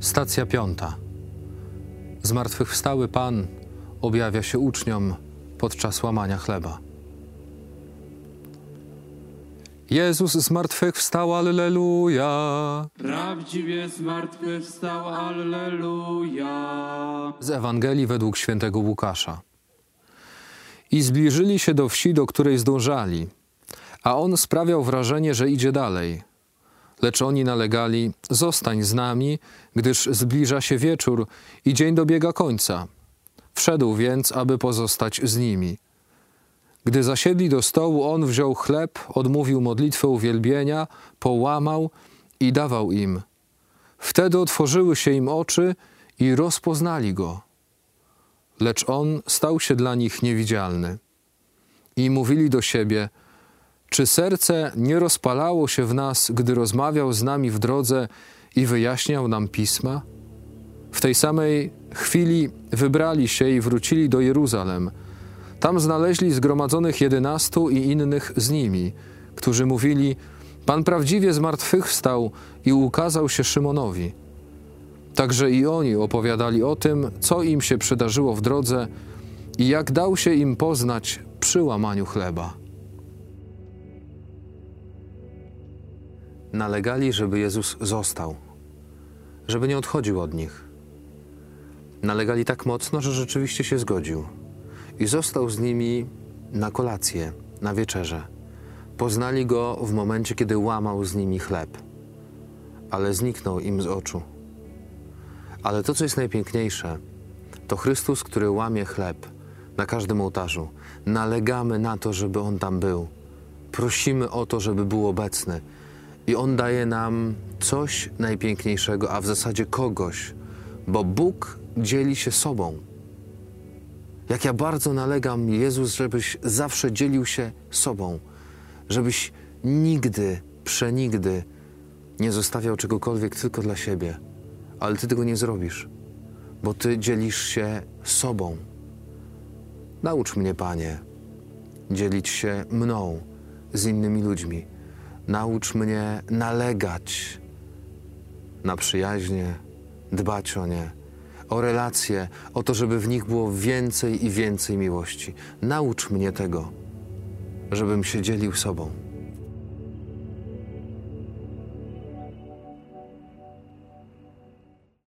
Stacja piąta. Zmartwychwstały Pan objawia się uczniom podczas łamania chleba. Jezus zmartwychwstał, alleluja! Prawdziwie zmartwychwstał, Alleluja. Z Ewangelii według świętego Łukasza. I zbliżyli się do wsi, do której zdążali, a on sprawiał wrażenie, że idzie dalej. Lecz oni nalegali: Zostań z nami, gdyż zbliża się wieczór i dzień dobiega końca. Wszedł więc, aby pozostać z nimi. Gdy zasiedli do stołu, on wziął chleb, odmówił modlitwę uwielbienia, połamał i dawał im. Wtedy otworzyły się im oczy i rozpoznali go. Lecz on stał się dla nich niewidzialny. I mówili do siebie: Czy serce nie rozpalało się w nas, gdy rozmawiał z nami w drodze i wyjaśniał nam pisma? W tej samej chwili wybrali się i wrócili do Jeruzalem. Tam znaleźli zgromadzonych jedenastu i innych z nimi, którzy mówili: Pan prawdziwie zmartwychwstał i ukazał się Szymonowi. Także i oni opowiadali o tym, co im się przydarzyło w drodze i jak dał się im poznać przy łamaniu chleba. Nalegali, żeby Jezus został, żeby nie odchodził od nich. Nalegali tak mocno, że rzeczywiście się zgodził i został z nimi na kolację, na wieczerze. Poznali go w momencie, kiedy łamał z nimi chleb, ale zniknął im z oczu. Ale to, co jest najpiękniejsze, to Chrystus, który łamie chleb na każdym ołtarzu. Nalegamy na to, żeby On tam był. Prosimy o to, żeby był obecny. I On daje nam coś najpiękniejszego, a w zasadzie kogoś, bo Bóg dzieli się sobą. Jak ja bardzo nalegam, Jezus, żebyś zawsze dzielił się sobą, żebyś nigdy, przenigdy nie zostawiał czegokolwiek tylko dla siebie. Ale Ty tego nie zrobisz, bo Ty dzielisz się sobą. Naucz mnie, Panie, dzielić się mną z innymi ludźmi. Naucz mnie nalegać na przyjaźnie, dbać o nie, o relacje, o to, żeby w nich było więcej i więcej miłości. Naucz mnie tego, żebym się dzielił sobą.